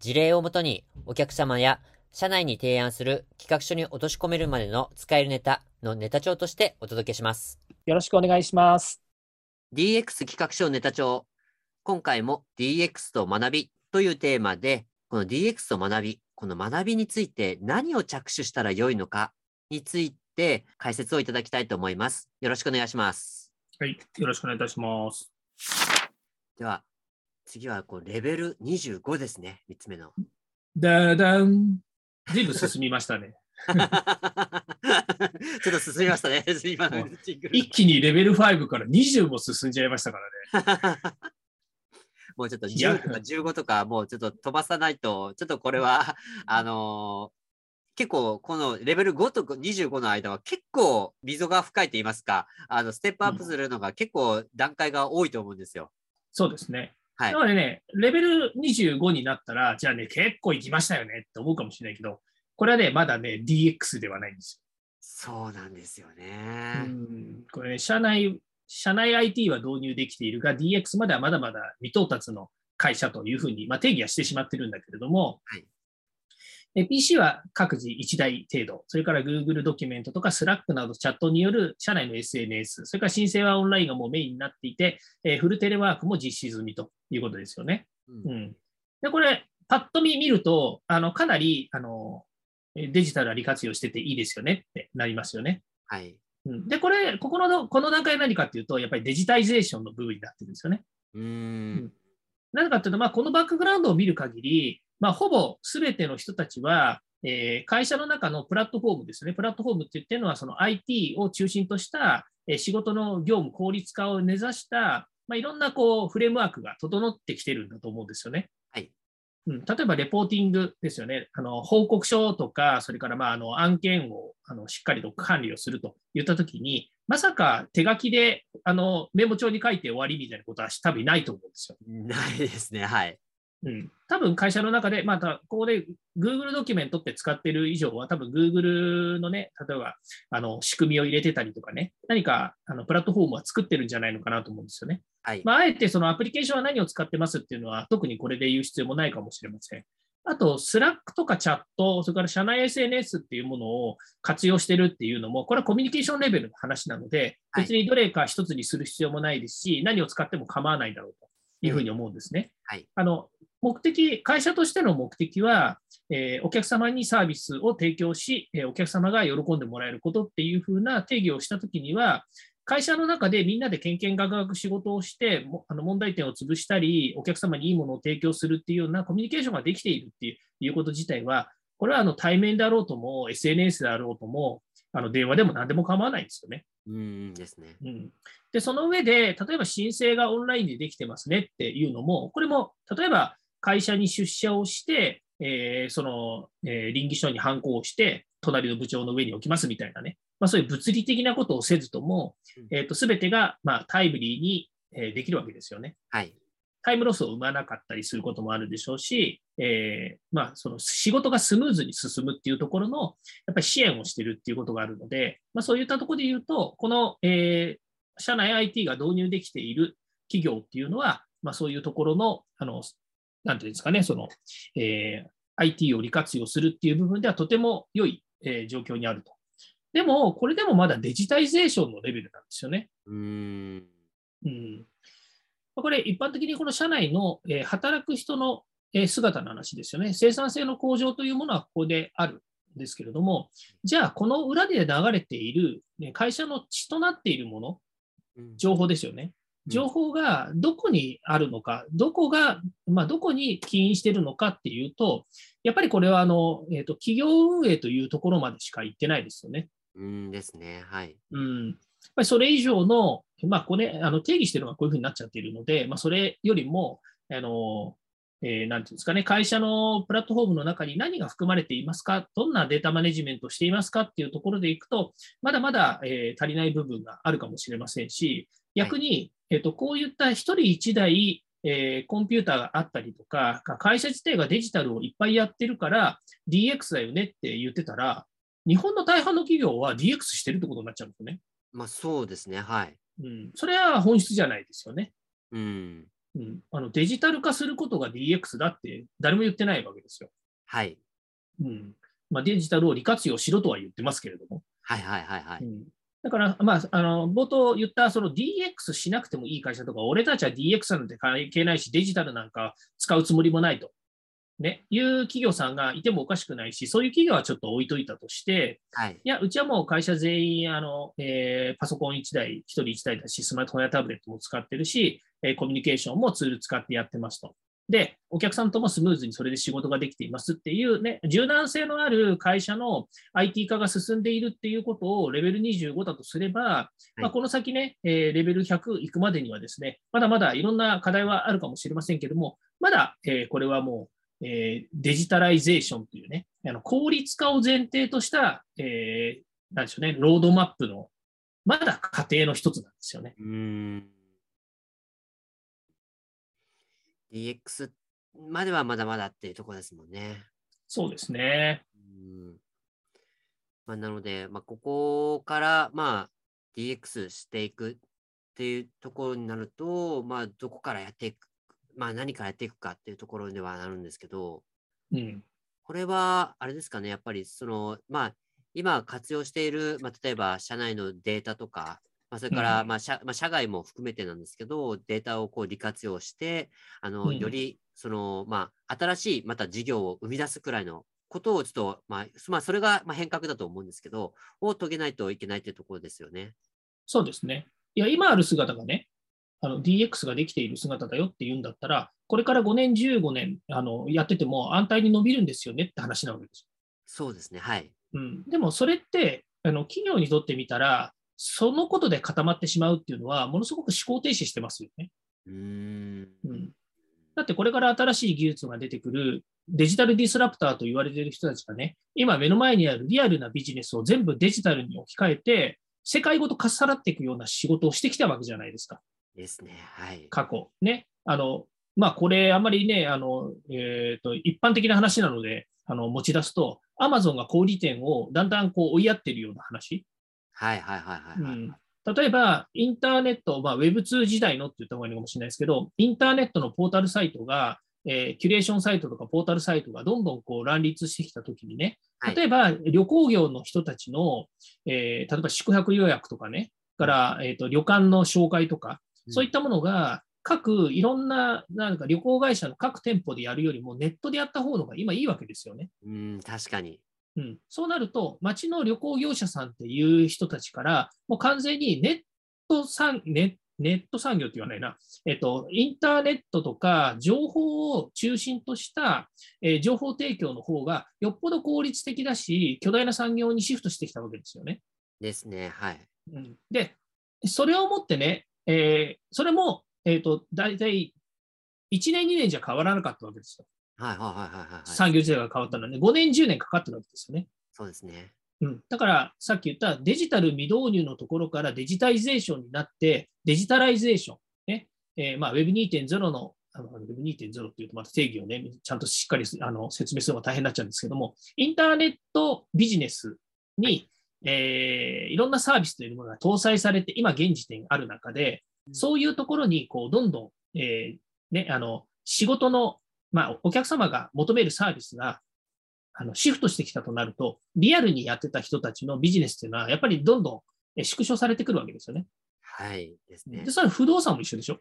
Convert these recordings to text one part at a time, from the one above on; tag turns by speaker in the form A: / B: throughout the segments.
A: 事例をもとにお客様や社内に提案する企画書に落とし込めるまでの使えるネタのネタ帳としてお届けします。
B: よろしくお願いします。
A: DX 企画書ネタ帳。今回も DX と学びというテーマで、この DX と学び、この学びについて何を着手したらよいのかについて解説をいただきたいと思います。よろしくお願いします。
B: はい、よろしくお願いいたします。
A: では、次はこうレベル25ですね、3つ目の。
B: だだん。全部進みましたね。
A: ちょっと進みましたね、今
B: の一気にレベル5から20も進んじゃいましたからね。
A: もうちょっと10とか15とか、もうちょっと飛ばさないと、ちょっとこれは、あのー、結構このレベル5と25の間は結構溝が深いと言いますか、あのステップアップするのが結構段階が多いと思うんですよ。
B: そうですね。はい、なのでね、レベル25になったら、じゃあね、結構行きましたよねって思うかもしれないけど、これはね、まだね、DX ではないんです
A: よ。そうなんですよね。
B: うんこれね、社内、社内 IT は導入できているが、DX まではまだまだ未到達の会社というふうに、まあ、定義はしてしまってるんだけれども、はい、PC は各自1台程度、それから Google ドキュメントとか Slack などチャットによる社内の SNS、それから申請はオンラインがもうメインになっていて、えフルテレワークも実施済みということですよね。うん、うん、でこれ、パッと見見ると、あのかなりあのデジタルは利活用してていいですよねってなりますよね。
A: はい。
B: うん、で、これ、ここのこの段階は何かっていうと、やっぱりデジタイゼーションの部分になってるんですよね。
A: うん。
B: なぜかというと、まあ、このバックグラウンドを見る限り、まあ、ほぼ全ての人たちは、えー、会社の中のプラットフォームですね。プラットフォームって言ってるのは、その IT を中心とした、えー、仕事の業務効率化を目指した、まあ、いろんなこうフレームワークが整ってきてるんだと思うんですよね。
A: はい
B: うん、例えば、レポーティングですよね。あの報告書とか、それからまああの案件をあのしっかりと管理をするといったときに、まさか手書きであのメモ帳に書いて終わりみたいなことは多分ないと思うんですよ。
A: ないですね。はい。
B: うん、多分会社の中で、またここで Google ドキュメントって使ってる以上は、多分 Google のね、例えばあの仕組みを入れてたりとかね、何かあのプラットフォームは作ってるんじゃないのかなと思うんですよね。
A: はい
B: まあ、あえてそのアプリケーションは何を使ってますっていうのは、特にこれで言う必要もないかもしれません。あと、スラックとかチャット、それから社内 SNS っていうものを活用してるっていうのも、これはコミュニケーションレベルの話なので、別にどれか一つにする必要もないですし、何を使っても構わないだろうというふうに思うんですね。
A: はい、
B: あの目的、会社としての目的は、えー、お客様にサービスを提供し、えー、お客様が喜んでもらえることっていうふうな定義をしたときには、会社の中でみんなでけんけんがくがく仕事をして、あの問題点を潰したり、お客様にいいものを提供するっていうようなコミュニケーションができているっていうこと自体は、これはあの対面であろうとも、SNS であろうとも、あの電話でも何でも構わないんですよね。
A: うんですね。
B: うん、で、その上で、例えば申請がオンラインでできてますねっていうのも、これも例えば会社に出社をして、えー、その、えー、臨機書に反抗して、隣の部長の上に置きますみたいなね、まあ、そういう物理的なことをせずとも、えーと、全てが、まあ、タイムリーに、えー、できるわけですよね。
A: はい。
B: タイムロスを生まなかったりすることもあるでしょうし、えー、まあ、その仕事がスムーズに進むっていうところの、やっぱり支援をしているっていうことがあるので、まあ、そういったところで言うと、この、えー、社内 IT が導入できている企業っていうのは、まあ、そういうところの、あの、なんていうんですかね、その、えー、IT を利活用するっていう部分ではとても良い、えー、状況にあると。でも、これでもまだデジタイゼーションのレベルなんですよね。
A: うん
B: うんこれ、一般的にこの社内の、えー、働く人の、えー、姿の話ですよね。生産性の向上というものはここであるんですけれども、じゃあ、この裏で流れている、ね、会社の血となっているもの、情報ですよね。情報がどこにあるのか、どこが、まあ、どこに起因しているのかっていうと、やっぱりこれはあの、えーと、企業運営というところまでしか行ってないですよね。
A: うんですね。はい。
B: うん。やっぱりそれ以上の、まあ、これ、あの定義しているのがこういうふうになっちゃっているので、まあ、それよりも、あの、えー、なんていうんですかね、会社のプラットフォームの中に何が含まれていますか、どんなデータマネジメントをしていますかっていうところでいくと、まだまだ、えー、足りない部分があるかもしれませんし、逆に、はい、えーと、こういった1人1台、えー、コンピューターがあったりとか、会社自体がデジタルをいっぱいやってるから DX だよねって言ってたら、日本の大半の企業は DX してるってことになっちゃうんですよね。
A: まあそうですね、はい。
B: うん、それは本質じゃないですよね。
A: うん。
B: うん、あのデジタル化することが DX だって誰も言ってないわけですよ。
A: はい。
B: うんまあ、デジタルを利活用しろとは言ってますけれども。
A: はいはいはいはい。うん、
B: だから、まあ、あの冒頭言ったその DX しなくてもいい会社とか、俺たちは DX なんて関係ないし、デジタルなんか使うつもりもないと。ね、いう企業さんがいてもおかしくないし、そういう企業はちょっと置いといたとして、
A: はい、
B: いや、うちはもう会社全員、あのえー、パソコン1台、1人1台だし、スマートフォンやタブレットも使ってるし、えー、コミュニケーションもツール使ってやってますと。で、お客さんともスムーズにそれで仕事ができていますっていうね、柔軟性のある会社の IT 化が進んでいるっていうことをレベル25だとすれば、はい、まあ、この先ね、えー、レベル100行くまでにはですね、まだまだいろんな課題はあるかもしれませんけども、まだ、えー、これはもうえー、デジタライゼーションというね、あの効率化を前提とした、えー、なんでしょうね、ロードマップの、まだ過程の一つなんですよね。
A: うん。DX まではまだまだっていうところですもんね。
B: そうですね。
A: うんまあ、なので、まあ、ここから、まあ、DX していくっていうところになると、まあ、どこからやっていくまあ、何からやっていくかっていうところではなるんですけど、
B: うん、
A: これは、あれですかね、やっぱり、その、まあ、今活用している、まあ、例えば社内のデータとか、まあ、それから、まあ社まあ、社外も含めてなんですけど、データをこう利活用して、あの、より、その、まあ、新しい、また事業を生み出すくらいのことをちょっと、まあ、まあ、それがまあ変革だと思うんですけど、を遂げないといけないというところですよね。
B: そうですね。いや、今ある姿がね、あの DX ができている姿だよって言うんだったら、これから5年、15年あのやってても安泰に伸びるんですよねって話なわけです。
A: そうですね、はい。
B: うん、でもそれってあの企業にとってみたら、そのことで固まってしまうっていうのは、ものすごく思考停止してますよね。
A: うん
B: うん、だってこれから新しい技術が出てくるデジタルディスラプターと言われている人たちがね、今目の前にあるリアルなビジネスを全部デジタルに置き換えて、世界ごとかっさらっていくような仕事をしてきたわけじゃないですか。
A: ですね。はい。
B: 過去。ね。あの、まあ、これ、あまりね、あの、えっ、ー、と、一般的な話なので、あの、持ち出すと、アマゾンが小売店をだんだんこう追いやってるような話。
A: はいはいはいはい、はい、うん。
B: 例えば、インターネット、まあ、Web2 時代のって言った方がいいのかもしれないですけど、インターネットのポータルサイトが、えー、キュレーションサイトとかポータルサイトがどんどんこう乱立してきたときにね、例えば旅行業の人たちの、えー、例えば宿泊予約とかね、から、えーと旅館の紹介とか、そういったものが各いろんななんか旅行会社の各店舗でやるよりもネットでやった方のが今いいわけですよね。
A: うん、確かに。
B: うん、そうなると、街の旅行業者さんっていう人たちから、もう完全にネット産ネネット産業って言わないな、えっと、インターネットとか情報を中心とした、えー、情報提供の方がよっぽど効率的だし、巨大な産業にシフトしてきたわけですよね。
A: ですね、はい。
B: うん、で、それをもってね、えー、それも、えっ、ー、と、大体1年、2年じゃ変わらなかったわけですよ。
A: はいはいはいはい、はい。
B: 産業時代が変わったのはね、5年、10年かかってるわけですよね。
A: そうですね。
B: うん、だから、さっき言ったデジタル未導入のところからデジタイゼーションになって、デジタライゼーション、ねえーまあ、Web2.0 のあの Web2.0 っていうとまた定義をね、ちゃんとしっかりあの説明するのが大変になっちゃうんですけども、インターネットビジネスに、えー、いろんなサービスというものが搭載されて、今現時点ある中で、そういうところに、こう、どんどん、えー、ね、あの、仕事の、まあ、お客様が求めるサービスが、あの、シフトしてきたとなると、リアルにやってた人たちのビジネスっていうのは、やっぱりどんどん縮小されてくるわけですよね。
A: はいですね。
B: で、それ不動産も一緒でしょ？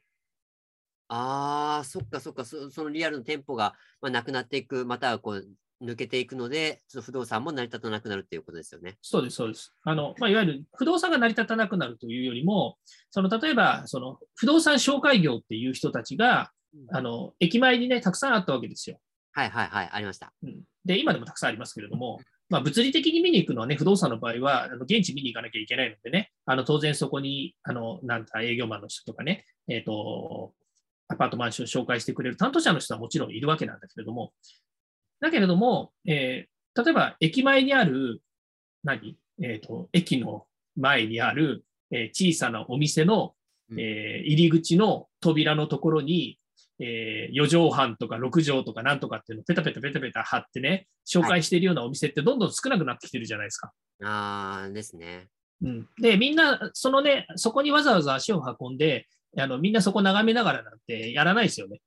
A: ああ、そっかそっかそ、そのリアルの店舗が、まあ、なくなっていく、またはこう抜けていくので、ちょっと不動産も成り立たなくなるっていうことですよね。
B: そうです、そうです。あのまあ、いわゆる不動産が成り立たなくなるというよりも、その例えばその不動産紹介業っていう人たちが、あの駅前にね、たくさんあったわけですよ。
A: はいはいはい、ありました。
B: うん、で、今でもたくさんありますけれども、まあ、物理的に見に行くのはね、不動産の場合は、あの現地見に行かなきゃいけないのでね、あの当然そこにあのなんか営業マンの人とかね、えーとアパート、マンションを紹介してくれる担当者の人はもちろんいるわけなんだけれども、だけれども、えー、例えば駅前にある、何？えっ、ー、と、駅の前にある、えー、小さなお店の、えー、入り口の扉のところに、えー、4畳半とか6畳とかなんとかっていうのをペタペタペタペタ貼ってね、紹介しているようなお店ってどんどん少なくなってきてるじゃないですか。
A: はい、ああ、ですね。
B: うん。で、みんな、そのね、そこにわざわざ足を運んで、あのみんなそこ眺めながらなんてやらないですよね。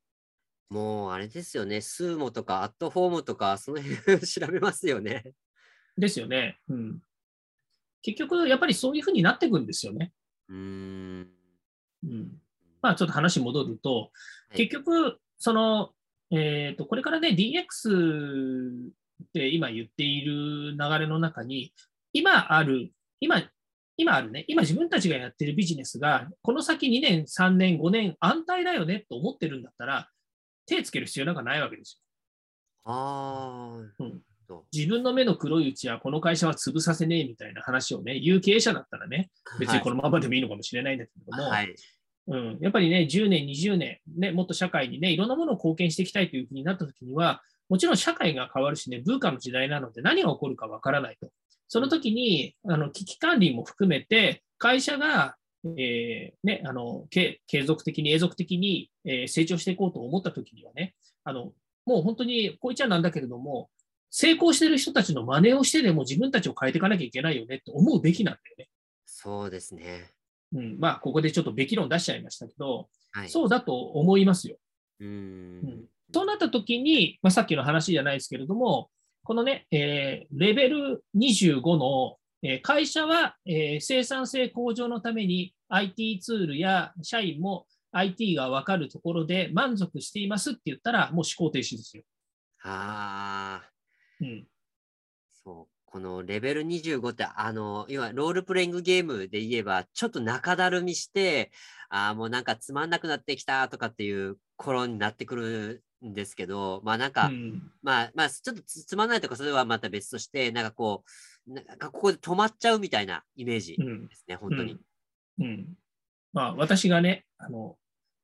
A: もう、あれですよね。スーモとかアットフォームとか、その辺 調べますよね。
B: ですよね。うん。結局、やっぱりそういうふうになっていくんですよね。
A: うん。
B: うん。まあ、ちょっと話戻ると、結局、その、えっ、ー、と、これからね、DX って今言っている流れの中に、今ある、今、今あるね、今自分たちがやってるビジネスが、この先2年、3年、5年安泰だよねと思ってるんだったら、手つける必要なんかないわけです
A: よ。あ
B: あ、うん。自分の目の黒いうちはこの会社は潰させねえみたいな話をね、言う経営者だったらね、別にこのままでもいいのかもしれないんだけれども、はい、うん、やっぱりね、10年、20年、ね、もっと社会にね、いろんなものを貢献していきたいというふうになったときには、もちろん社会が変わるしね、文化の時代なので何が起こるかわからないと。その時に、あの危機管理も含めて、会社が、えーね、あの継続的に、永続的に、えー、成長していこうと思った時にはね、あのもう本当にこういっちゃなんだけれども、成功してる人たちの真似をしてでも自分たちを変えていかなきゃいけないよねって思うべきなんだよね。
A: そうですね。
B: うん、まあ、ここでちょっとべき論出しちゃいましたけど、はい、そうだと思いますよ。
A: うん、う
B: ん、となった時に、まあ、さっきの話じゃないですけれども、このね、えー、レベル25の、えー、会社は、えー、生産性向上のために IT ツールや社員も IT が分かるところで満足していますって言ったら、もう思考停止ですよ。
A: ああ。
B: うん。
A: このレベル25って、あの、今、ロールプレイングゲームで言えば、ちょっと中だるみして、ああ、もうなんかつまんなくなってきたとかっていう頃になってくるんですけど、まあなんか、うん、まあまあちょっとつまんないとかそれはまた別として、なんかこう、なんかここで止まっちゃうみたいなイメージですね、うん、本当に。
B: うん、うん、まあ私がね、あの、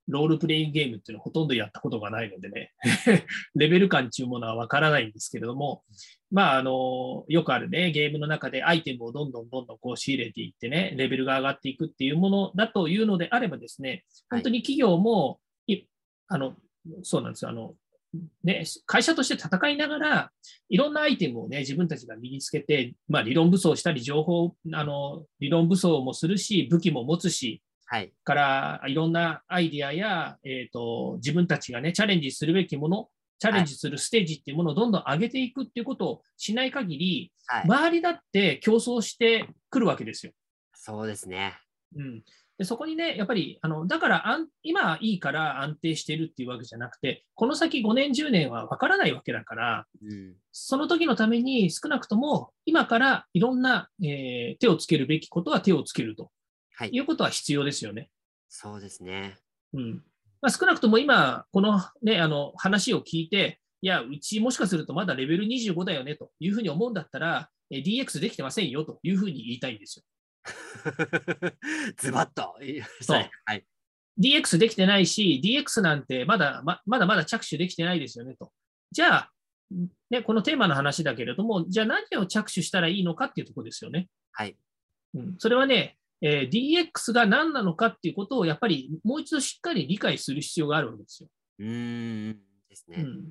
B: ロールプレイングゲームっていうのはほとんどやったことがないのでね、レベル感っていうものはわからないんですけれども、まあ、あの、よくあるね、ゲームの中でアイテムをどんどんどんどんこう仕入れていってね、レベルが上がっていくっていうものだというのであればですね、本当に企業も、はい、あの、そうなんですよ、あの、ね、会社として戦いながら、いろんなアイテムをね、自分たちが身につけて、まあ、理論武装したり、情報、あの、理論武装もするし、武器も持つし、
A: はい、
B: からいろんなアイディアや、えーと、自分たちがね、チャレンジするべきもの、チャレンジするステージっていうものをどんどん上げていくっていうことをしない限り、はい、周りだって競争してくるわけですよ。
A: そうですね。
B: うん、でそこにね、やっぱり、あのだからあん、今いいから安定してるっていうわけじゃなくて、この先5年、10年は分からないわけだから、
A: うん、
B: その時のために少なくとも今からいろんな、えー、手をつけるべきことは手をつけるとはい、いうことは必要ですよね。
A: そうですね。
B: うんまあ、少なくとも今、この,、ね、あの話を聞いて、いや、うちもしかするとまだレベル25だよねというふうに思うんだったら、DX できてませんよというふうに言いたいんですよ。
A: ズバッと。
B: そう。はい、DX できてないし、DX なんてまだままだまだ着手できてないですよねと。じゃあ、ね、このテーマの話だけれども、じゃあ何を着手したらいいのかっていうところですよね。
A: はい。
B: うん、それはね、えー、DX が何なのかっていうことをやっぱりもう一度しっかり理解する必要があるわけですよ。
A: うんですね。うん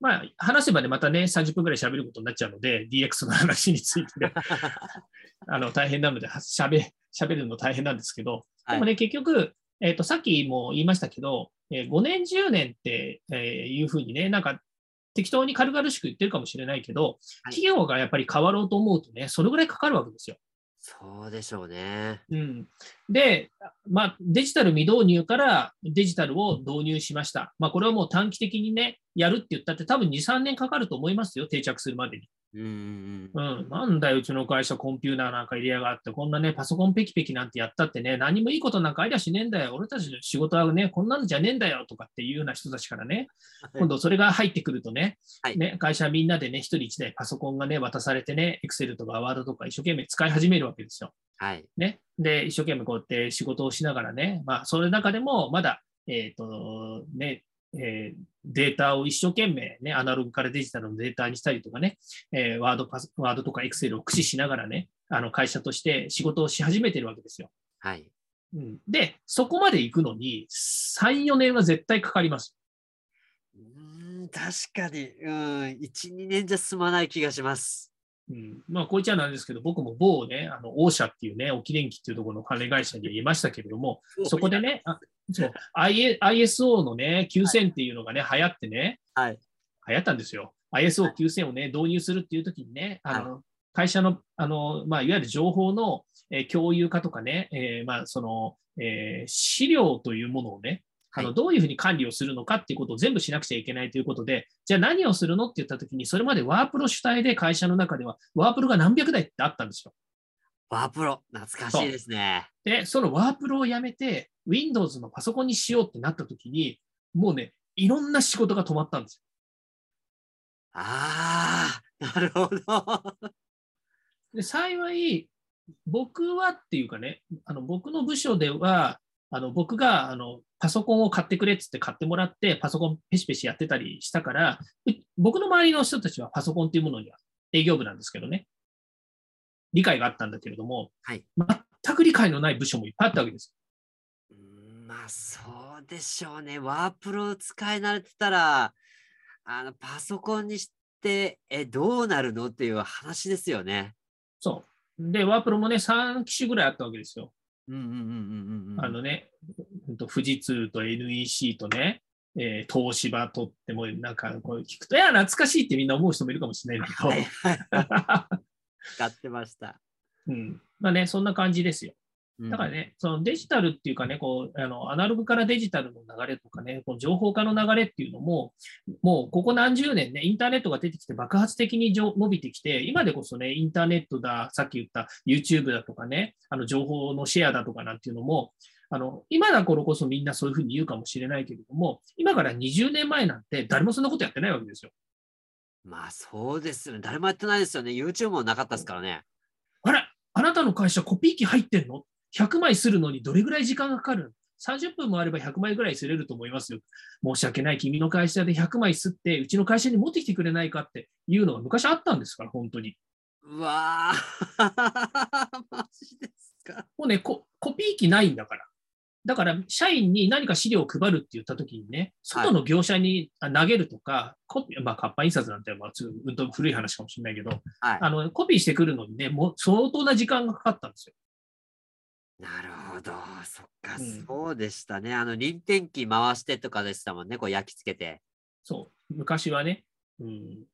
B: まあ、話せばね、またね、30分ぐらい喋ることになっちゃうので、DX の話について、ね、あの大変なので喋、喋るの大変なんですけど、でもね、はい、結局、えーと、さっきも言いましたけど、えー、5年、10年って、えー、いうふうにね、なんか適当に軽々しく言ってるかもしれないけど、企業がやっぱり変わろうと思うとね、それぐらいかかるわけですよ。
A: そうでしょうね。
B: うん、で、まあ、デジタル未導入からデジタルを導入しました。まあ、これはもう短期的にね、やるって言ったって多分2、3年かかると思いますよ、定着するまでに。
A: うん、
B: うん、なんだよ、うちの会社コンピューターなんか入れやがって、こんなね、パソコンペキペキなんてやったってね、何もいいことなんかありゃしねえんだよ。俺たちの仕事はね、こんなのじゃねえんだよとかっていうような人たちからね、今度それが入ってくるとね、はい、ね会社みんなでね、一人一台パソコンがね、渡されてね、エクセルとかワードとか一生懸命使い始めるわけですよ。
A: はい。
B: ね。で、一生懸命こうやって仕事をしながらね、まあ、その中でもまだえっ、と、ね、えー、データを一生懸命、ね、アナログからデジタルのデータにしたりとかね、えー、ワードパス、ワードとかエクセルを駆使しながらね、あの会社として仕事をし始めてるわけですよ。
A: はい。
B: うん、で、そこまで行くのに、3、4年は絶対かかります。
A: うん確かに、うん、1、2年じゃ済まない気がします。
B: うん、まあ、こいつはなんですけど、僕も某ね、あの、オーシャっていうね、沖電機っていうところの関連会社にいましたけれども、そこでね、あそう。ISO のね、9000っていうのがね、流行ってね、
A: はい、
B: 流行ったんですよ。ISO9000 をね、導入するっていう時にね、あの、はい、会社の、あの、まあ、いわゆる情報の、えー、共有化とかね、えー、まあ、その、えー、資料というものをね、あのどういうふうに管理をするのかっていうことを全部しなくちゃいけないということで、じゃあ何をするのって言ったときに、それまでワープロ主体で会社の中では、ワープロが何百台ってあったんですよ。
A: ワープロ、懐かしいですね。
B: で、そのワープロをやめて、Windows のパソコンにしようってなったときに、もうね、いろんな仕事が止まったんですよ。
A: ああ、なるほど。
B: で幸い、僕はっていうかね、あの僕の部署では、あの僕があのパソコンを買ってくれっつって買ってもらって、パソコンペシペシやってたりしたから、僕の周りの人たちはパソコンっていうものには営業部なんですけどね、理解があったんだけれども、
A: はい、
B: 全く理解のない部署もいっぱいあったわけです。
A: まあそうでしょうね。ワープロ使い慣れてたら、あのパソコンにしてえどうなるのっていう話ですよね。
B: そう。で、ワープロもね、3機種ぐらいあったわけですよ。
A: あ
B: のね、富士通と NEC とね、えー、東芝とっても、なんかこう聞くと、いや、懐かしいってみんな思う人もいるかもしれないけど。
A: 使ってました。
B: うん。まあね、そんな感じですよ。だからね、そのデジタルっていうかね、こうあのアナログからデジタルの流れとかね、この情報化の流れっていうのも、もうここ何十年ね、インターネットが出てきて爆発的に伸びてきて、今でこそね、インターネットだ、さっき言った YouTube だとかね、あの情報のシェアだとかなんていうのも、あの今だ頃こそみんなそういうふうに言うかもしれないけれども、今から20年前なんて誰もそんなことやってないわけですよ。
A: まあそうですよね。誰もやってないですよね。YouTube もなかったですからね。
B: あれあなたの会社コピー機入ってんの？100枚するのにどれぐらい時間がかかる ?30 分もあれば100枚ぐらいすれると思いますよ。申し訳ない、君の会社で100枚すって、うちの会社に持ってきてくれないかっていうのが昔あったんですから、本当に。
A: うわぁ、マジですか。
B: もうねコ、コピー機ないんだから。だから、社員に何か資料を配るって言ったときにね、外の業者に投げるとか、はい、コピー、まあ、活版印刷なんて、まあ、うんと古い話かもしれないけど、はい、あのコピーしてくるのにね、もう相当な時間がかかったんですよ。
A: なるほど。そっか、うん、そうでしたね。あの、臨転機回してとかでしたもんね、こう焼き付けて。
B: そう。昔はね、うん。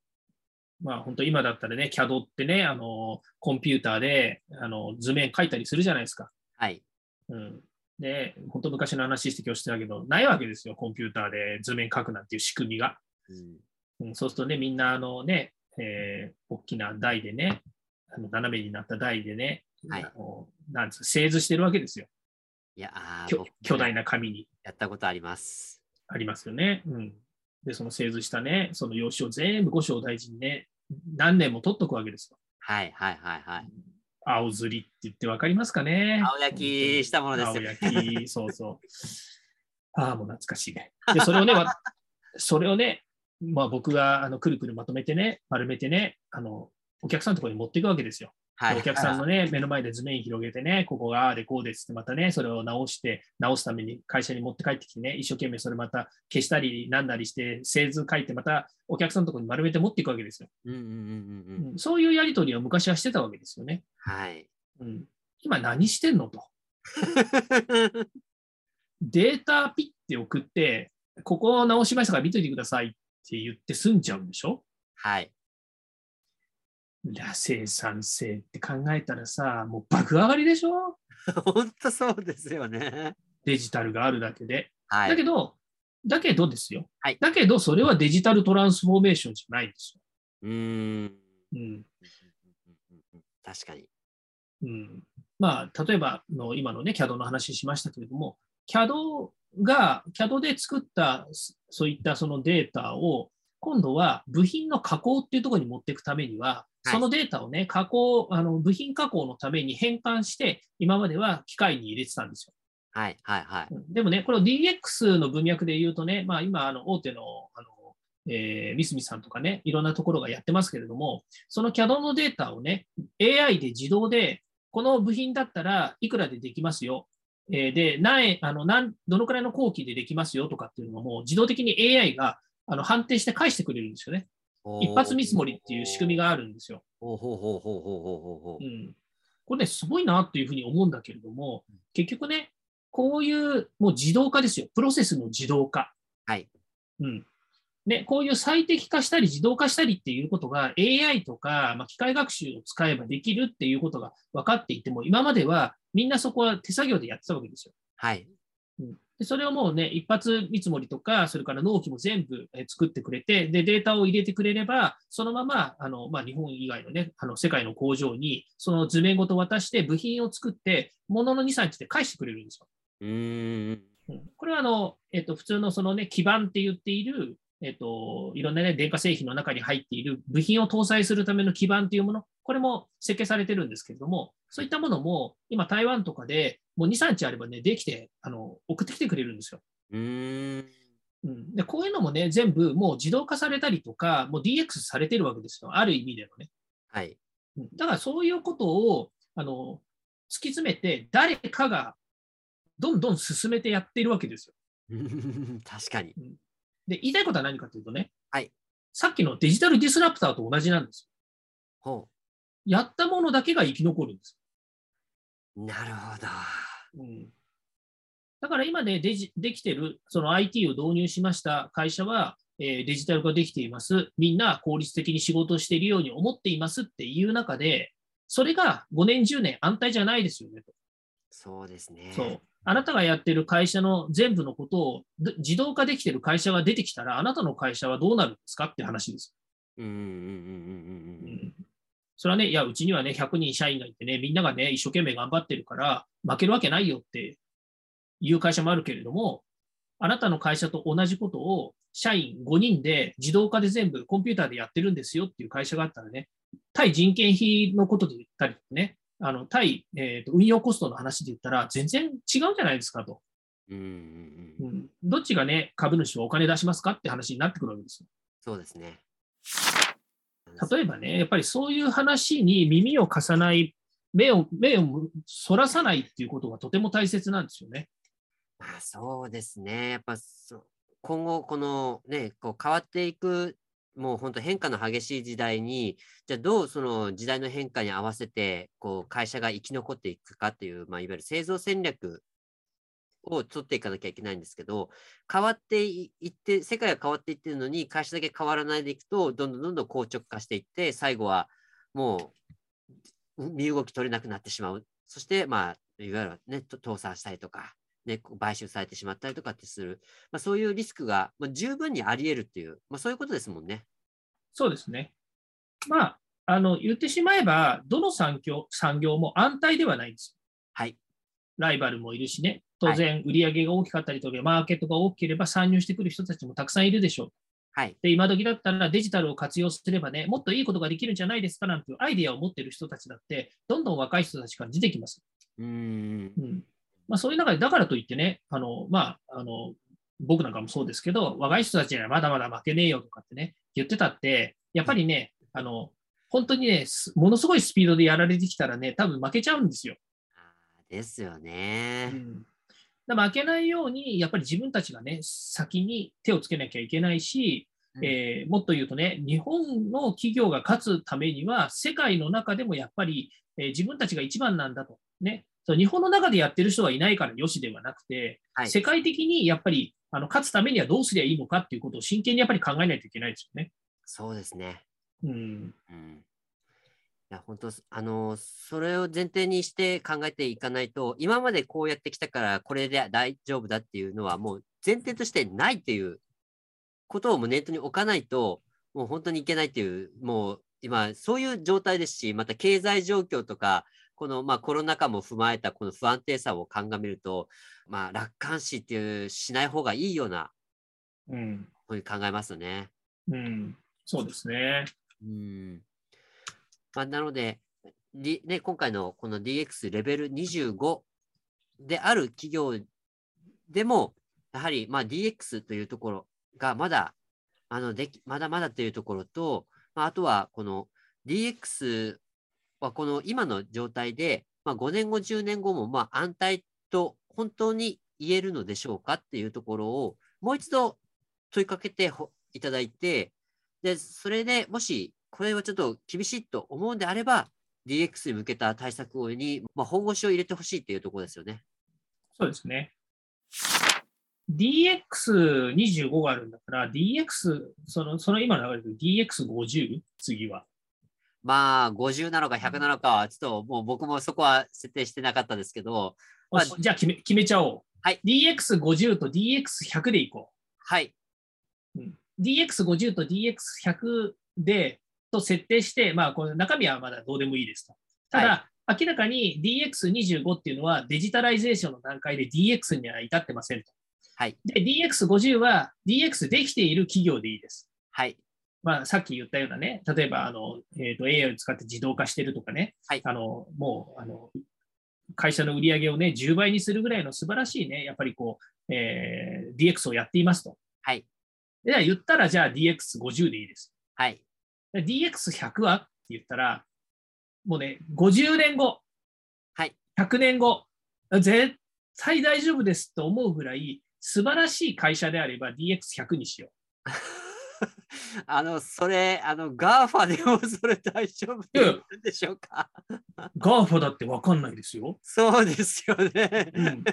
B: まあ本当今だったらね、CAD ってね、あの、コンピューターで、あの、図面書いたりするじゃないですか。
A: はい。
B: うん。で、本当昔の話して今日してたけど、ないわけですよ、コンピューターで図面書くなんていう仕組みが。うん、うん、そうするとね、みんな、あのね、えー、大きな台でね、あの斜めになった台でね、
A: はい、
B: なんつ製図してるわけですよ。
A: いや
B: 巨大な紙に。
A: やったことあります。
B: ありますよね。うん。で、その製図したね、その用紙を全部五章大事にね、何年も取っとくわけですよ。
A: はいはいはいはい。
B: 青ずりって言って分かりますかね
A: 青焼きしたものです青
B: 焼き、そうそう。ああ、もう懐かしいね。で、それをね、それをね、まあ僕があのくるくるまとめてね、丸めてね、あの、お客さんのところに持っていくわけですよ。はい、お客さんのね、目の前で図面広げてね、ここがああでこうですってまたね、それを直して、直すために会社に持って帰ってきてね、一生懸命それまた消したりなんだりして、製図書いて、またお客さんのところに丸めて持っていくわけですよ。そういうやり取りは昔はしてたわけですよね。
A: はい。
B: うん、今何してんのと。データピッて送って、ここを直しましたから見といてくださいって言って済んじゃうんでしょ
A: はい。
B: 生産性って考えたらさ、もう爆上がりでしょ？
A: 本当そうですよね。
B: デジタルがあるだけで。
A: はい、
B: だけど、だけどですよ、
A: はい。
B: だけど、それはデジタルトランスフォーメーションじゃないんですよ。
A: うん。
B: うん。
A: 確かに。
B: うん。まあ、例えばの今のね、CAD の話しましたけれども、CAD が、CAD で作ったそういったそのデータを、今度は部品の加工っていうところに持っていくためには、そのデータをね、加工、あの部品加工のために変換して、今までは機械に入れてたんですよ。
A: はいはいはい。
B: でもね、この DX の文脈で言うとね、まあ、今、あの大手のあの、えー、三角さんとかね、いろんなところがやってますけれども、その CAD のデータをね、AI で自動で、この部品だったらいくらでできますよ。えー、で、何あの何、どのくらいの工期でできますよとかっていうのも、自動的に AI があの判定して返してくれるんですよね。一発見積もりっていう仕組みがあるんですよ。これね、すごいなっていうふうに思うんだけれども、結局ね、こういうもう自動化ですよ。プロセスの自動化。
A: はい。
B: うん。ね、こういう最適化したり自動化したりっていうことが AI とか、まあ、機械学習を使えばできるっていうことが分かっていても、今まではみんなそこは手作業でやってたわけですよ。
A: はい。
B: うんでそれをもうね、一発見積もりとか、それから納期も全部作ってくれて、で、データを入れてくれれば、そのまま、あの、まあ、日本以外のね、あの、世界の工場に、その図面ごと渡して部品を作って、ものの2、3日で返してくれるんですよ。
A: うん
B: これは、あの、えっと、普通のそのね、基板って言っている、えっと、いろんなね、電化製品の中に入っている部品を搭載するための基板というもの、これも設計されてるんですけれども、そういったものも、今台湾とかでもう2、3日あればね、できて、あの、送ってきてくれるんですよ。
A: うん
B: うん、でこういうのもね、全部もう自動化されたりとか、もう DX されてるわけですよ。ある意味でのね。
A: はい。
B: だからそういうことを、あの、突き詰めて、誰かがどんどん進めてやっているわけです
A: よ。確かに。
B: で、言いたいことは何かというとね、
A: はい。
B: さっきのデジタルディスラプターと同じなんです
A: よ。ほう。
B: やったものだけが生き残るんです。
A: なるほど。
B: うん、だから今ね、でできてる、その IT を導入しました会社は、えー、デジタル化できています。みんな効率的に仕事をしているように思っていますっていう中で、それが5年、10年安泰じゃないですよねと。
A: そうですね。
B: そう。あなたがやってる会社の全部のことを自動化できてる会社が出てきたら、あなたの会社はどうなるんですかって話です。
A: うんうんうんうんうんうん。
B: それはね、いや、うちにはね、100人社員がいてね、みんながね、一生懸命頑張ってるから、負けるわけないよっていう会社もあるけれども、あなたの会社と同じことを社員5人で自動化で全部コンピューターでやってるんですよっていう会社があったらね、対人件費のことで言ったりとかね、あの対、えーと、運用コストの話で言ったら全然違うじゃないですかと。
A: うんうんうん、
B: どっちがね、株主はお金出しますかって話になってくるわけですよ。
A: そうですね。
B: 例えばね、やっぱりそういう話に耳を貸さない、目を、目をそらさないっていうことがとても大切なんですよね。
A: まあ、そうですね。やっぱ今後、このね、こう変わっていく、もう本当変化の激しい時代に、じゃあどうその時代の変化に合わせて、こう会社が生き残っていくかっていう、まあ、いわゆる製造戦略を取っていかなきゃいけないんですけど、変わっていって、世界が変わっていってるのに、会社だけ変わらないでいくと、どんどんどんどん硬直化していって、最後はもう身動き取れなくなってしまう。そして、まあ、いわゆるね、倒産したりとか、ね、買収されてしまったりとかってする、まあ、そういうリスクが、まあ、十分にあり得るっていう、まあ、そういうことですもんね。
B: そうですね。まあ、あの言ってしまえば、どの産業産業も安泰ではないんです。
A: はい。
B: ライバルもいるしね、当然、売り上げが大きかったりとか、マーケットが大きければ参入してくる人たちもたくさんいるでしょう。
A: はい、
B: で今時だったらデジタルを活用すればね、もっといいことができるんじゃないですかなんていうアイデアを持っている人たちだって、どんどん若い人たちから出てきます。
A: うんうん
B: まあ、そういう中で、だからといってね、あのまあ、あの僕なんかもそうですけど、若い人たちにはまだまだ負けねえよとかってね、言ってたって、やっぱりね、あの本当にね、ものすごいスピードでやられてきたらね、多分負けちゃうんですよ。
A: ですよね。
B: うん負けないように、やっぱり自分たちがね、先に手をつけなきゃいけないし、うん、えー、もっと言うとね、日本の企業が勝つためには、世界の中でもやっぱり、えー、自分たちが一番なんだと。ね、そう日本の中でやってる人がいないからよしではなくて、はい、世界的にやっぱりあの勝つためにはどうすりゃいいのかっていうことを真剣にやっぱり考えないといけないですよね。
A: そうですね。
B: うん。
A: うんや、本当、あの、それを前提にして考えていかないと、今までこうやってきたから、これで大丈夫だっていうのは、もう前提としてないっていうことをもうネットに置かないと、もう本当にいけないっていう、もう今、そういう状態ですし、また経済状況とか、このまあコロナ禍も踏まえたこの不安定さを鑑みると、まあ、楽観視っていうしない方がいいような、
B: うん、
A: ふうに考えますよね。
B: うん、そうですね。
A: うんまあ、なので、D ね、今回のこの DX レベル25である企業でも、やはりまあ DX というところがまだ、あのできまだまだというところと、まあ、あとはこの DX はこの今の状態で、まあ、5年後、10年後もまあ安泰と本当に言えるのでしょうかっていうところをもう一度問いかけていただいて、で、それでもしこれはちょっと厳しいと思うんであれば、DX に向けた対策に、まあ、本腰を入れてほしいっていうところですよね。
B: そうですね。DX25 があるんだから、DX、そのその今の流れで DX50、次は。
A: まあ、50なのか100なのかは、ちょっともう僕もそこは設定してなかったですけど、
B: まあ、じゃあ決め決めちゃおう。
A: はい。
B: DX50 と DX100 でいこう。
A: はい。
B: うん、DX50 と DX100 で、と設定して、まあ、この中身はまだどうでもいいですと。ただ、はい明らかに DX25 っていうのはデジタライゼーションの段階で DX には至ってませんと。
A: はい、
B: で、DX50 は DX できている企業でいいです。
A: はい。
B: まあ、さっき言ったようなね、例えばあの、えーと、AI を使って自動化してるとかね、
A: はい、
B: あのもうあの会社の売り上げをね、10倍にするぐらいの素晴らしいね、やっぱりこう、えー、DX をやっていますと。
A: はい。
B: で、言ったら、じゃあ DX50 でいいです。
A: はい。
B: DX100 はって言ったら、もうね、50年後、
A: はい、
B: 100年後、絶対大丈夫ですと思うぐらい、素晴らしい会社であれば DX100 にしよう。
A: あの、それ、あの、 GAFA でもそれ大丈夫でしょうか？
B: GAFA だって分かんないですよ。
A: そうですよね。
B: うん、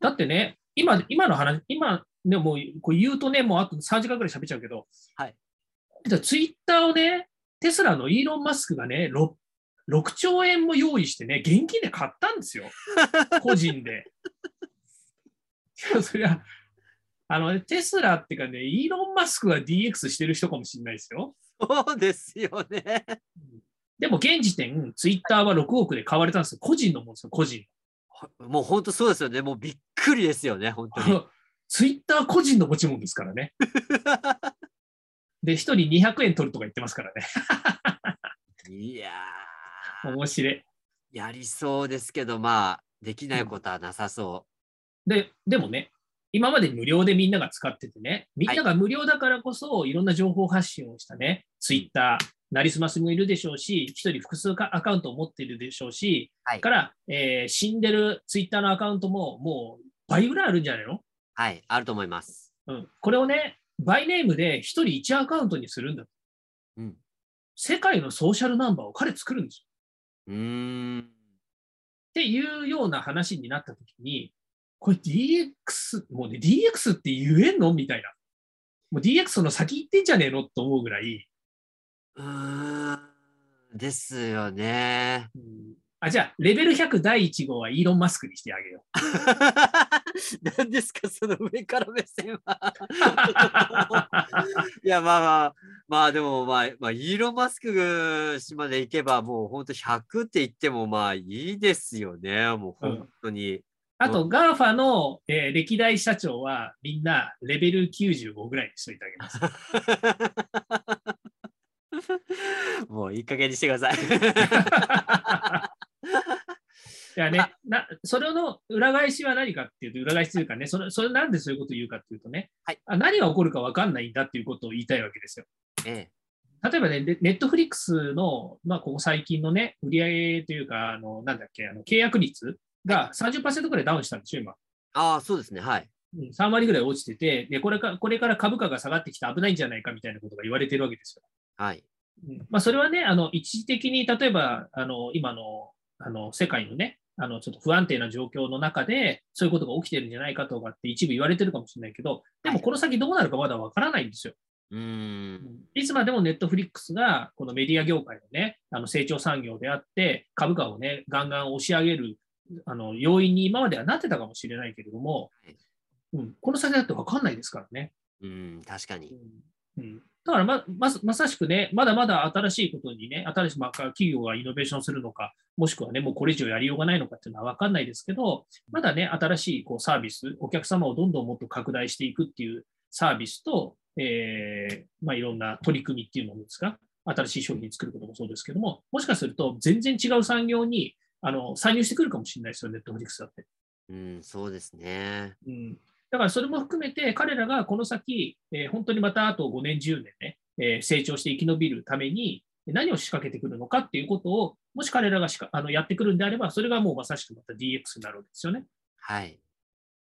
B: だってね、今、今の話、今、ね、もうこう言うとね、もうあと3時間ぐらい喋っちゃうけど、
A: はい。
B: ツイッターをね、テスラのイーロン・マスクがね、6, 6兆円も用意してね、現金で買ったんですよ。個人で。そりゃ、あの、ね、テスラっていうかね、イーロン・マスクが DX してる人かもしれないですよ。
A: そうですよね。
B: でも現時点、ツイッターは6億で買われたんですよ。個人のもんですよ、個人。
A: もう本当そうですよね。もうびっくりですよね、本当に。
B: ツイッター個人の持ち物ですからね。で、1人200円取るとか言ってますからね。
A: いや
B: ー。面白い。
A: やりそうですけど、まあ、できないことはなさそ
B: う。で、でもね、今まで無料でみんなが使っててね、みんなが無料だからこそ、い。ろんな情報発信をしたね、ツイッター、なりすますもいるでしょうし、一人複数アカウントを持っているでしょうし、
A: はい、
B: から、えー、死んでるツイッターのアカウントももう倍ぐらいあるんじゃないの？
A: はい、あると思います。
B: うん、これをね、バイネームで1人1アカウントにするんだ。
A: うん、
B: 世界のソーシャルナンバーを彼作るんです
A: よ。うん。
B: っていうような話になったときに、これ DX、もうね、DX って言えんの？みたいな。もう DX の先行ってんじゃねえの？と思うぐらい。
A: うん、ですよね。
B: うんあ、じゃあ、レベル100第1号はイーロン・マスクにしてあげよう。
A: 何ですか、その上から目線は。いや、まあまあ、まあでも、まあ、まあ、イーロン・マスク氏まで行けば、もう本当100って言っても、まあいいですよね、もう本当に。うん、
B: あと、 GAFA の、えー、歴代社長はみんなレベル95ぐらいにしといてあげます。
A: もういい加減にしてください。
B: いやね、なそれの裏返しは何かっていうと、裏返しというかね、それそれなんでそういうことを言うかっていうとね、
A: はい、
B: あ何が起こるか分かんないんだっていうことを言いたいわけですよ。
A: え
B: え、例えばね、ネットフリックスの、まあ、ここ最近のね、売り上げというか、あのなんだっけ、あの契約率が30%ぐらいダウンしたんでしょ、今。
A: ああ、そうですね、はい。
B: 3割ぐらい落ちててでこれか、これから株価が下がってきて危ないんじゃないかみたいなことが言われてるわけですよ。
A: はい。
B: まあ、それはね、あの一時的に例えばあの今のあの世界のね、あのちょっと不安定な状況の中で、そういうことが起きてるんじゃないかとかって一部言われてるかもしれないけど、でもこの先どうなるかまだわからないんですよ。
A: うん
B: いつまでもネットフリックスがこのメディア業界のね、あの成長産業であって、株価をね、ガンガン押し上げるあの要因に今まではなってたかもしれないけれども、うん、この先だって分かんないですからね。
A: うん、確かに。
B: うん、だからまままさしくね、まだまだ新しいことにね、新しい、まあ、企業がイノベーションするのか、もしくはね、もうこれ以上やりようがないのかっていうのは分かんないですけど、まだね、新しいこうサービス、お客様をどんどんもっと拡大していくっていうサービスと、えーまあ、いろんな取り組みっていうものですか、新しい商品作ることもそうですけども、もしかすると全然違う産業にあの参入してくるかもしれないですよ、ネットフリックスだって。
A: うん、そうですね。
B: うん、だからそれも含めて、彼らがこの先、えー、本当にまたあと5年、10年ね、えー、成長して生き延びるために何を仕掛けてくるのかっていうことを、もし彼らがしかあのやってくるんであれば、それがもうまさしくまた DX になるわけですよね。
A: はい。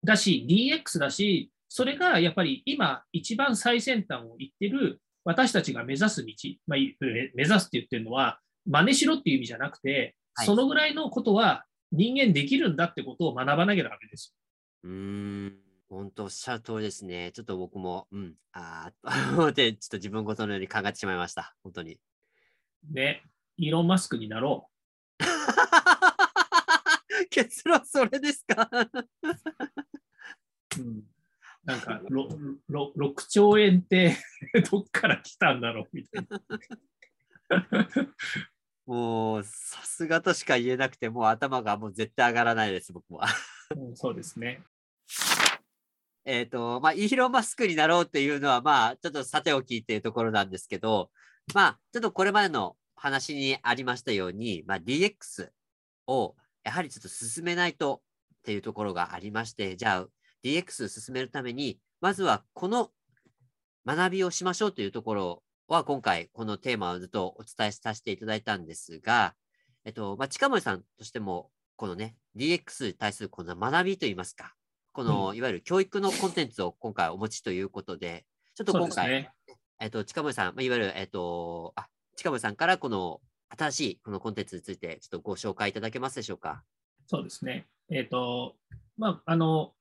B: だし、DX だし、それがやっぱり今、一番最先端を行ってる私たちが目指す道、まあ、目指すって言ってるのは、真似しろっていう意味じゃなくて、はい、そのぐらいのことは人間できるんだってことを学ばなきゃダメです。
A: うん、本当おっしゃる通りですね。ちょっと僕も、うん、ああ、で、ちょっと自分ごとのように考えてしまいました。本当に。
B: ね、イーロン・マスクになろう。
A: 結論それですか？
B: うん、なんか 6, 6兆円ってどっから来たんだろうみたいな。
A: もうさすがとしか言えなくて、もう頭がもう絶対上がらないです、僕は。
B: うん、そうですね。
A: えっと、まあ、イーロン・マスクになろうっていうのは、まあ、ちょっとさておきっていうところなんですけど、まあ、ちょっとこれまでの話にありましたように、まあ、DX をやはりちょっと進めないとっていうところがありまして、じゃあ DX 進めるために、まずはこの学びをしましょうというところは今回このテーマをずっとお伝えさせていただいたんですが、えっと、まあ、近森さんとしても、このね、DX に対するこの学びといいますか、この、いわゆる教育のコンテンツを今回お持ちということで、ちょっと今回、ね、えっと、近森さん、まあ、いわゆる、えっと、あ、近森さんからこの新しいこのコンテンツについて、ちょっとご紹介いただけますでしょうか？
B: そうですね。えっ、ー、と、まあ、あの、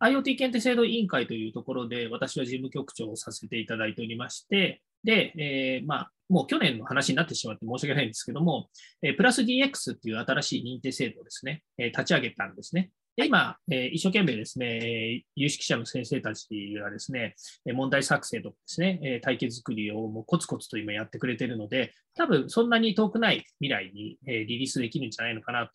B: IoT 検定制度委員会というところで、私は事務局長をさせていただいておりまして、で、えー、まあ、もう去年の話になってしまって申し訳ないんですけども、えー、プラス DX っていう新しい認定制度をですね、えー、立ち上げたんですね。で今、えー、一生懸命ですね、有識者の先生たちがですね、問題作成とかですね、体系作りをもうコツコツと今やってくれているので、多分そんなに遠くない未来にリリースできるんじゃないのかなと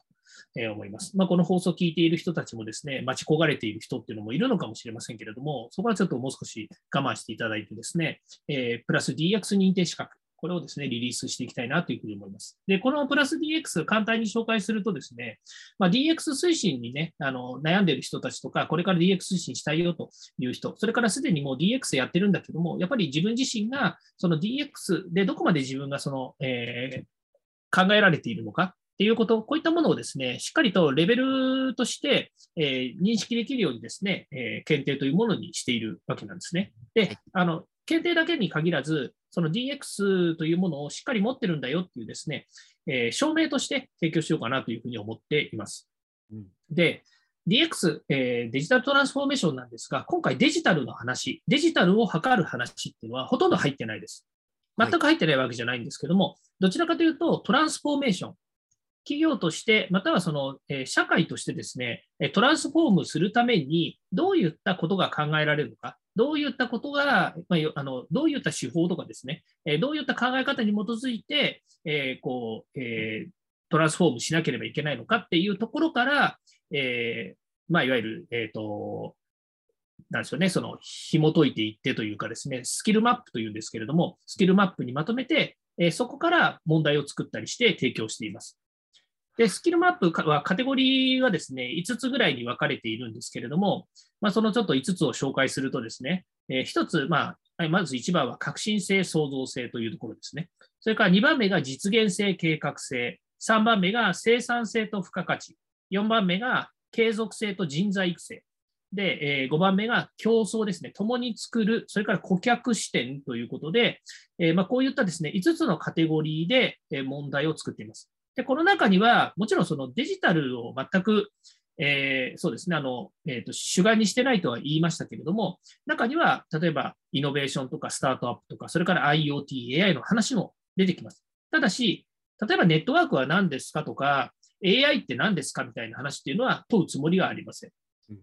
B: え思います。まあ、この放送を聞いている人たちもですね、待ち焦がれている人っていうのもいるのかもしれませんけれども、そこはちょっともう少し我慢していただいてですね、え、プラス DX 認定資格、これをですね、リリースしていきたいなというふうに思います。で、このプラス DX 簡単に紹介するとですね、まあ、DX 推進にね、あの悩んでいる人たちとか、これから DX 推進したいよという人、それからすでにもう DX やってるんだけども、やっぱり自分自身がその DX でどこまで自分がその、えー、考えられているのかっていうこと、こういったものをですね、しっかりとレベルとして、えー、認識できるようにですね、えー、検定というものにしているわけなんですね。で、あの、検定だけに限らず、その DX というものをしっかり持ってるんだよっていうですね、えー、証明として提供しようかなというふうに思っています。うん、で、DX、えー、デジタルトランスフォーメーションなんですが、今回デジタルの話、デジタルを測る話っていうのはほとんど入ってないです。全く入ってないわけじゃないんですけども、はい、どちらかというと、トランスフォーメーション、企業として、またはその、え社会としてですね、トランスフォームするために、どういったことが考えられるのか、どういったことが、まあ、あのどういった手法とかですね、えどういった考え方に基づいて、えー、こうえー、トランスフォームしなければいけないのかっていうところから、えー、まあ、いわゆる、えっ、と、なんですよね、その紐解いていってというかですね、スキルマップというんですけれども、スキルマップにまとめて、えそこから問題を作ったりして提供しています。で、スキルマップはカテゴリーがですね、5つぐらいに分かれているんですけれども、まあ、そのちょっと5つを紹介するとですね、えー、1つ、まあ、まず1番は革新性、創造性というところですね。それから2番目が実現性、計画性。3番目が生産性と付加価値。4番目が継続性と人材育成。で、えー、5番目が競争ですね。共に作る、それから顧客視点ということで、えー、まあ、こういったですね、5つのカテゴリーで問題を作っています。で、この中には、もちろんそのデジタルを全く、えー、そうですね、あの、えっ、ー、と、主眼にしてないとは言いましたけれども、中には、例えば、イノベーションとかスタートアップとか、それから IoT、AI の話も出てきます。ただし、例えばネットワークは何ですかとか、AI って何ですかみたいな話っていうのは問うつもりはありません。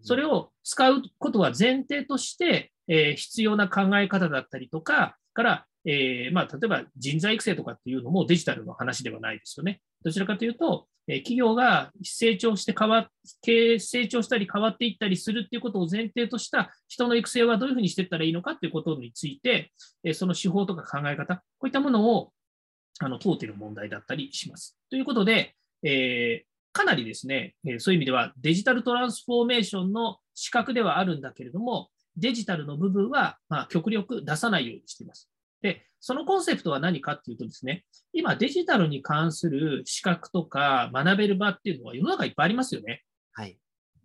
B: それを使うことは前提として、えー、必要な考え方だったりとか、から、えー、まあ、例えば人材育成とかっていうのもデジタルの話ではないですよね。どちらかというと、え企業が成長して変わっ、経営成長したり変わっていったりするっていうことを前提とした人の育成はどういうふうにしていったらいいのかっていうことについて、えその手法とか考え方、こういったものをあの問うている問題だったりします。ということで、えーかなりですね、えそういう意味ではデジタルトランスフォーメーションの資格ではあるんだけれども、デジタルの部分は、まあ、極力出さないようにしています。で、そのコンセプトは何かっていうとですね、今デジタルに関する資格とか学べる場っていうのは世の中いっぱいありますよね。
A: はい。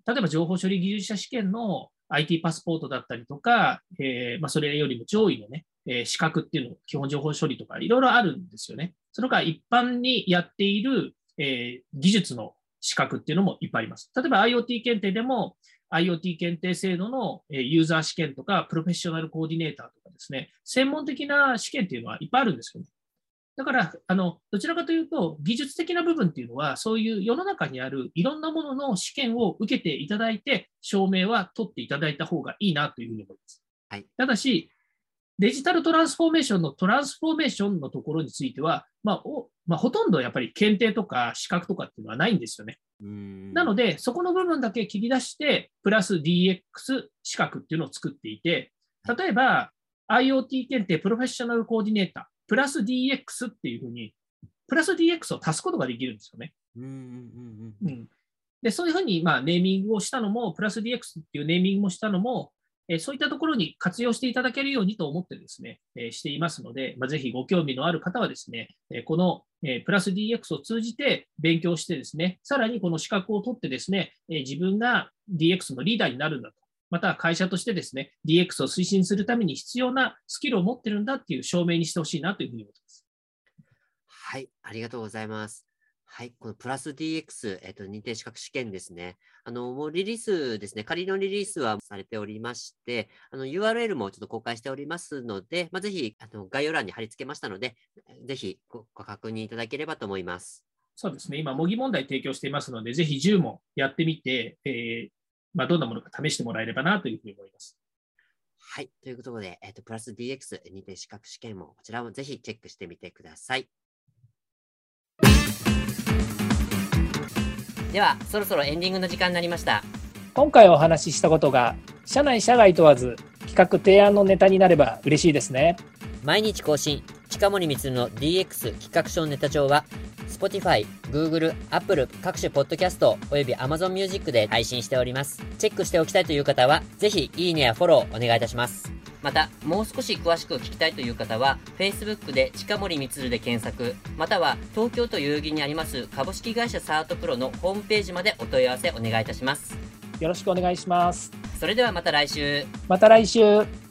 B: 例えば情報処理技術者試験の IT パスポートだったりとか、えー、まあ、それよりも上位のね、えー、資格っていうの、基本情報処理とかいろいろあるんですよね。それから一般にやっている、えー、技術の資格っていうのもいっぱいあります。例えば IoT 検定でも IoT 検定制度のユーザー試験とか、プロフェッショナルコーディネーターとかですね、専門的な試験っていうのはいっぱいあるんですよね。だから、あの、どちらかというと、技術的な部分っていうのは、そういう世の中にあるいろんなものの試験を受けていただいて、証明は取っていただいた方がいいなというふうに思います。
A: はい、
B: ただし、デジタルトランスフォーメーションのトランスフォーメーションのところについては、まあおまあ、ほとんどやっぱり検定とか資格とかっていうのはないんですよね。なので、そこの部分だけ切り出して、プラス DX 資格っていうのを作っていて、例えば IoT 検定プロフェッショナルコーディネーター、プラス DX っていうふうに、プラス DX を足すことができるんですよね。でそういうふうにまあネーミングをしたのも、プラス DX っていうネーミングもしたのも、えそういったところに活用していただけるようにと思ってですね、えしていますので、まあ、ぜひご興味のある方はですね、えこの、えプラス DX を通じて勉強してですね、さらにこの資格を取ってですね、え自分が DX のリーダーになるんだと。また会社としてですね、DX を推進するために必要なスキルを持ってるんだっていう証明にしてほしいなというふうに思っています。
A: はい、ありがとうございます。はい、このプラス DX、えっと、認定資格試験ですね。あの、もうリリースですね、仮のリリースはされておりまして、あの、URL もちょっと公開しておりますので、まあ、ぜひ、あの、概要欄に貼り付けましたので、ぜひごご確認いただければと思います。
B: そうですね、今、模擬問題提供していますので、ぜひ10問やってみて、えー、まあ、どんなものか試してもらえればなというふうに思います。
A: はい。ということで、えっ、と、プラス DX 認定資格試験も、こちらもぜひチェックしてみてください。ではそろそろエンディングの時間になりました
B: 今回お話ししたことが社内社外問わず企画提案のネタになれば嬉しいですね
A: 毎日更新近森光の DX 企画書ネタ帳は Spotify、Google、Apple 各種ポッドキャストおよび Amazon Music で配信しておりますチェックしておきたいという方はぜひいいねやフォローお願いいたしますまた、もう少し詳しく聞きたいという方は、Facebook で近森光で検索、または東京都代々木にあります株式会社サートプロのホームページまでお問い合わせお願いいたします。
B: よろしくお願いします。
A: それではまた来週。
B: また来週。